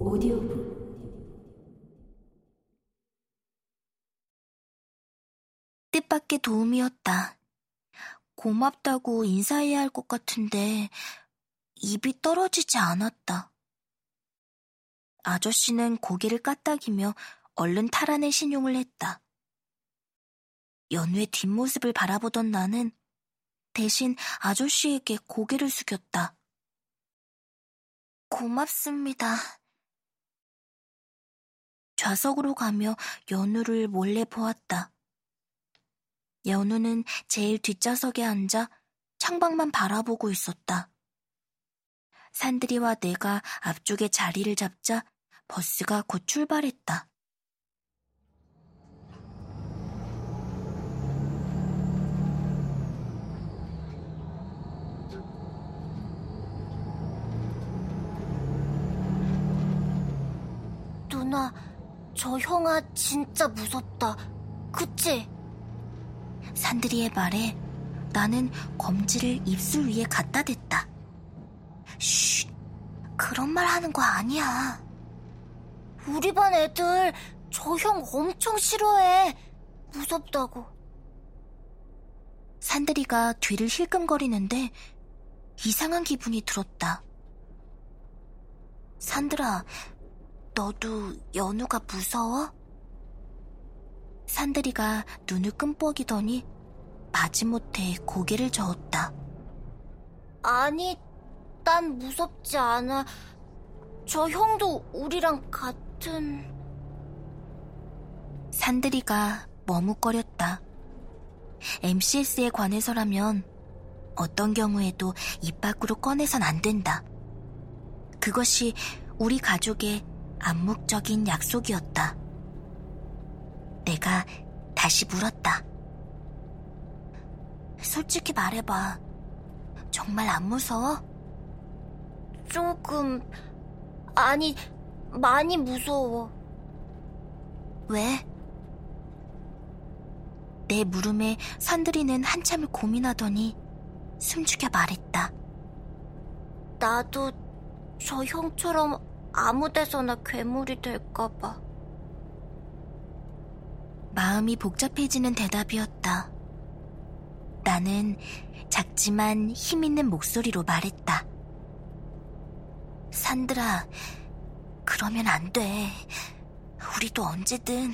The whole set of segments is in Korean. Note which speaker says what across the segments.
Speaker 1: 오디오북
Speaker 2: 뜻밖의 도움이었다. 고맙다고 인사해야 할 것 같은데 입이 떨어지지 않았다. 아저씨는 고개를 까딱이며 얼른 탈환의 신용을 했다. 연우의 뒷모습을 바라보던 나는 대신 아저씨에게 고개를 숙였다. 고맙습니다. 좌석으로 가며 연우를 몰래 보았다. 연우는 제일 뒷좌석에 앉아 창밖만 바라보고 있었다. 산들이와 내가 앞쪽에 자리를 잡자 버스가 곧 출발했다.
Speaker 3: 누나, 저 형아 진짜 무섭다. 그치?
Speaker 2: 산들이의 말에 나는 검지를 입술 위에 갖다 댔다. 쉿, 그런 말 하는 거 아니야.
Speaker 3: 우리 반 애들 저 형 엄청 싫어해. 무섭다고.
Speaker 2: 산들이가 뒤를 힐끔거리는데 이상한 기분이 들었다. 산들아, 너도 연우가 무서워? 산들이가 눈을 끔뻑이더니 마지못해 고개를 저었다.
Speaker 3: 아니, 난 무섭지 않아. 저 형도 우리랑 같은...
Speaker 2: 산들이가 머뭇거렸다. MCS에 관해서라면 어떤 경우에도 입 밖으로 꺼내선 안 된다. 그것이 우리 가족의 암묵적인 약속이었다. 내가 다시 물었다. 솔직히 말해봐. 정말 안 무서워?
Speaker 3: 조금... 아니, 많이 무서워.
Speaker 2: 왜? 내 물음에 산들이는 한참을 고민하더니 숨죽여 말했다.
Speaker 3: 나도 저 형처럼 아무 데서나 괴물이 될까봐.
Speaker 2: 마음이 복잡해지는 대답이었다. 나는 작지만 힘있는 목소리로 말했다. 산들아, 그러면 안 돼. 우리도 언제든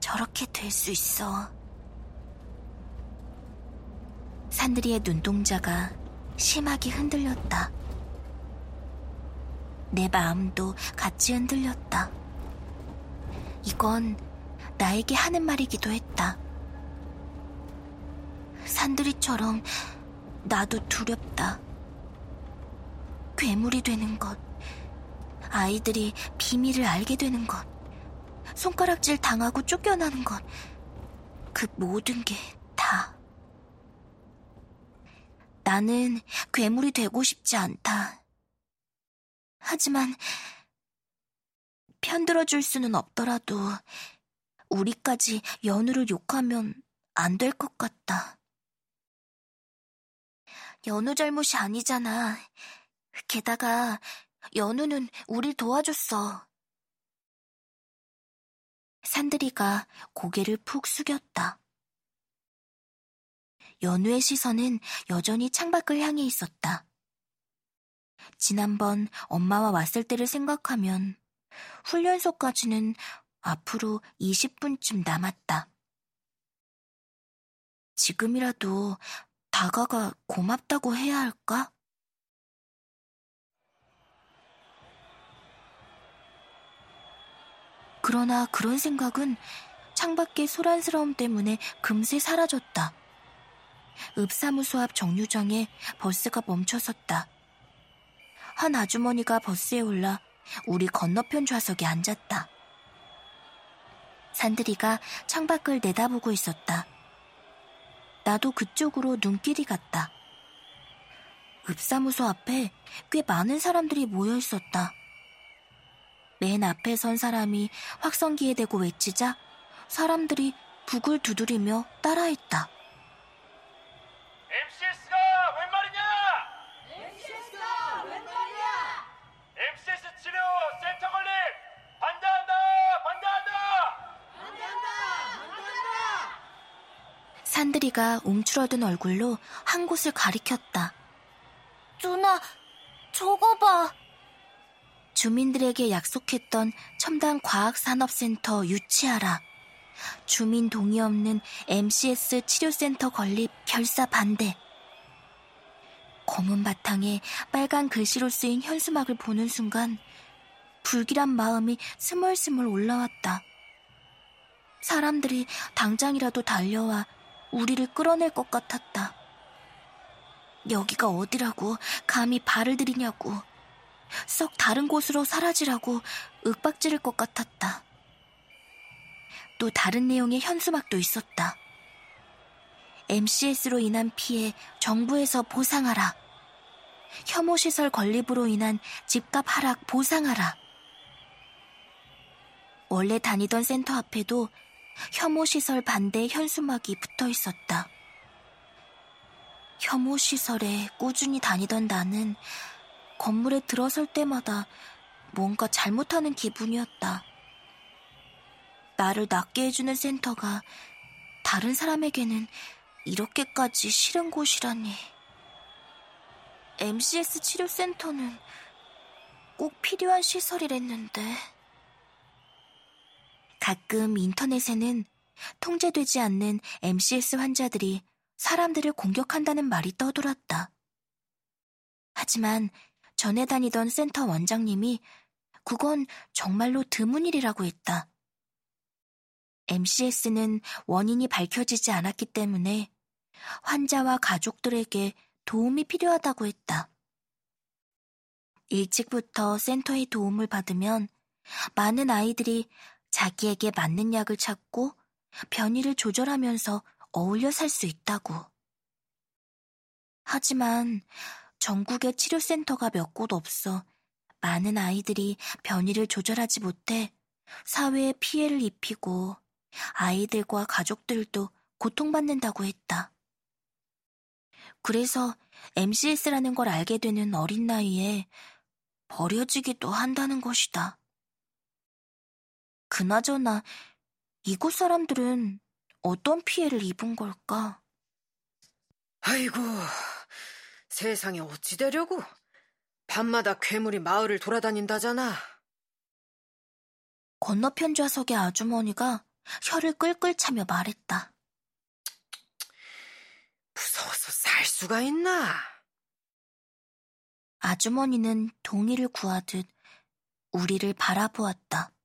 Speaker 2: 저렇게 될 수 있어. 산들이의 눈동자가 심하게 흔들렸다. 내 마음도 같이 흔들렸다. 이건 나에게 하는 말이기도 했다. 산들이처럼 나도 두렵다. 괴물이 되는 것, 아이들이 비밀을 알게 되는 것, 손가락질 당하고 쫓겨나는 것, 그 모든 게 다. 나는 괴물이 되고 싶지 않다. 하지만 편들어 줄 수는 없더라도 우리까지 연우를 욕하면 안 될 것 같다. 연우 잘못이 아니잖아. 게다가 연우는 우릴 도와줬어. 산들이가 고개를 푹 숙였다. 연우의 시선은 여전히 창밖을 향해 있었다. 지난번 엄마와 왔을 때를 생각하면 훈련소까지는 앞으로 20분쯤 남았다. 지금이라도 다가가 고맙다고 해야 할까? 그러나 그런 생각은 창밖의 소란스러움 때문에 금세 사라졌다. 읍사무소 앞 정류장에 버스가 멈춰섰다. 한 아주머니가 버스에 올라 우리 건너편 좌석에 앉았다. 산들이가 창밖을 내다보고 있었다. 나도 그쪽으로 눈길이 갔다. 읍사무소 앞에 꽤 많은 사람들이 모여 있었다. 맨 앞에 선 사람이 확성기에 대고 외치자 사람들이 북을 두드리며 따라했다.
Speaker 4: MCS가 웬 말이냐?
Speaker 5: MCS가 웬 말이야?
Speaker 4: MCS
Speaker 2: 산들이가 움츠러든 얼굴로 한 곳을 가리켰다.
Speaker 3: 누나, 저거 봐.
Speaker 2: 주민들에게 약속했던 첨단 과학산업센터 유치하라. 주민 동의 없는 MCS 치료센터 건립 결사 반대. 검은 바탕에 빨간 글씨로 쓰인 현수막을 보는 순간 불길한 마음이 스멀스멀 올라왔다. 사람들이 당장이라도 달려와 우리를 끌어낼 것 같았다. 여기가 어디라고 감히 발을 들이냐고. 썩 다른 곳으로 사라지라고 윽박지를 것 같았다. 또 다른 내용의 현수막도 있었다. MCS로 인한 피해 정부에서 보상하라. 혐오시설 건립으로 인한 집값 하락 보상하라. 원래 다니던 센터 앞에도 혐오시설 반대 현수막이 붙어 있었다. 혐오시설에 꾸준히 다니던 나는 건물에 들어설 때마다 뭔가 잘못하는 기분이었다. 나를 낫게 해주는 센터가 다른 사람에게는 이렇게까지 싫은 곳이라니. MCS 치료센터는 꼭 필요한 시설이랬는데. 가끔 인터넷에는 통제되지 않는 MCS 환자들이 사람들을 공격한다는 말이 떠돌았다. 하지만 전에 다니던 센터 원장님이 그건 정말로 드문 일이라고 했다. MCS는 원인이 밝혀지지 않았기 때문에 환자와 가족들에게 도움이 필요하다고 했다. 일찍부터 센터의 도움을 받으면 많은 아이들이 자기에게 맞는 약을 찾고 변이를 조절하면서 어울려 살 수 있다고. 하지만 전국에 치료센터가 몇 곳 없어 많은 아이들이 변이를 조절하지 못해 사회에 피해를 입히고 아이들과 가족들도 고통받는다고 했다. 그래서 MCS라는 걸 알게 되는 어린 나이에 버려지기도 한다는 것이다. 그나저나 이곳 사람들은 어떤 피해를 입은 걸까?
Speaker 1: 아이고, 세상에 어찌 되려고? 밤마다 괴물이 마을을 돌아다닌다잖아.
Speaker 2: 건너편 좌석의 아주머니가 혀를 끌끌 차며 말했다.
Speaker 1: 무서워서 살 수가 있나?
Speaker 2: 아주머니는 동의를 구하듯 우리를 바라보았다.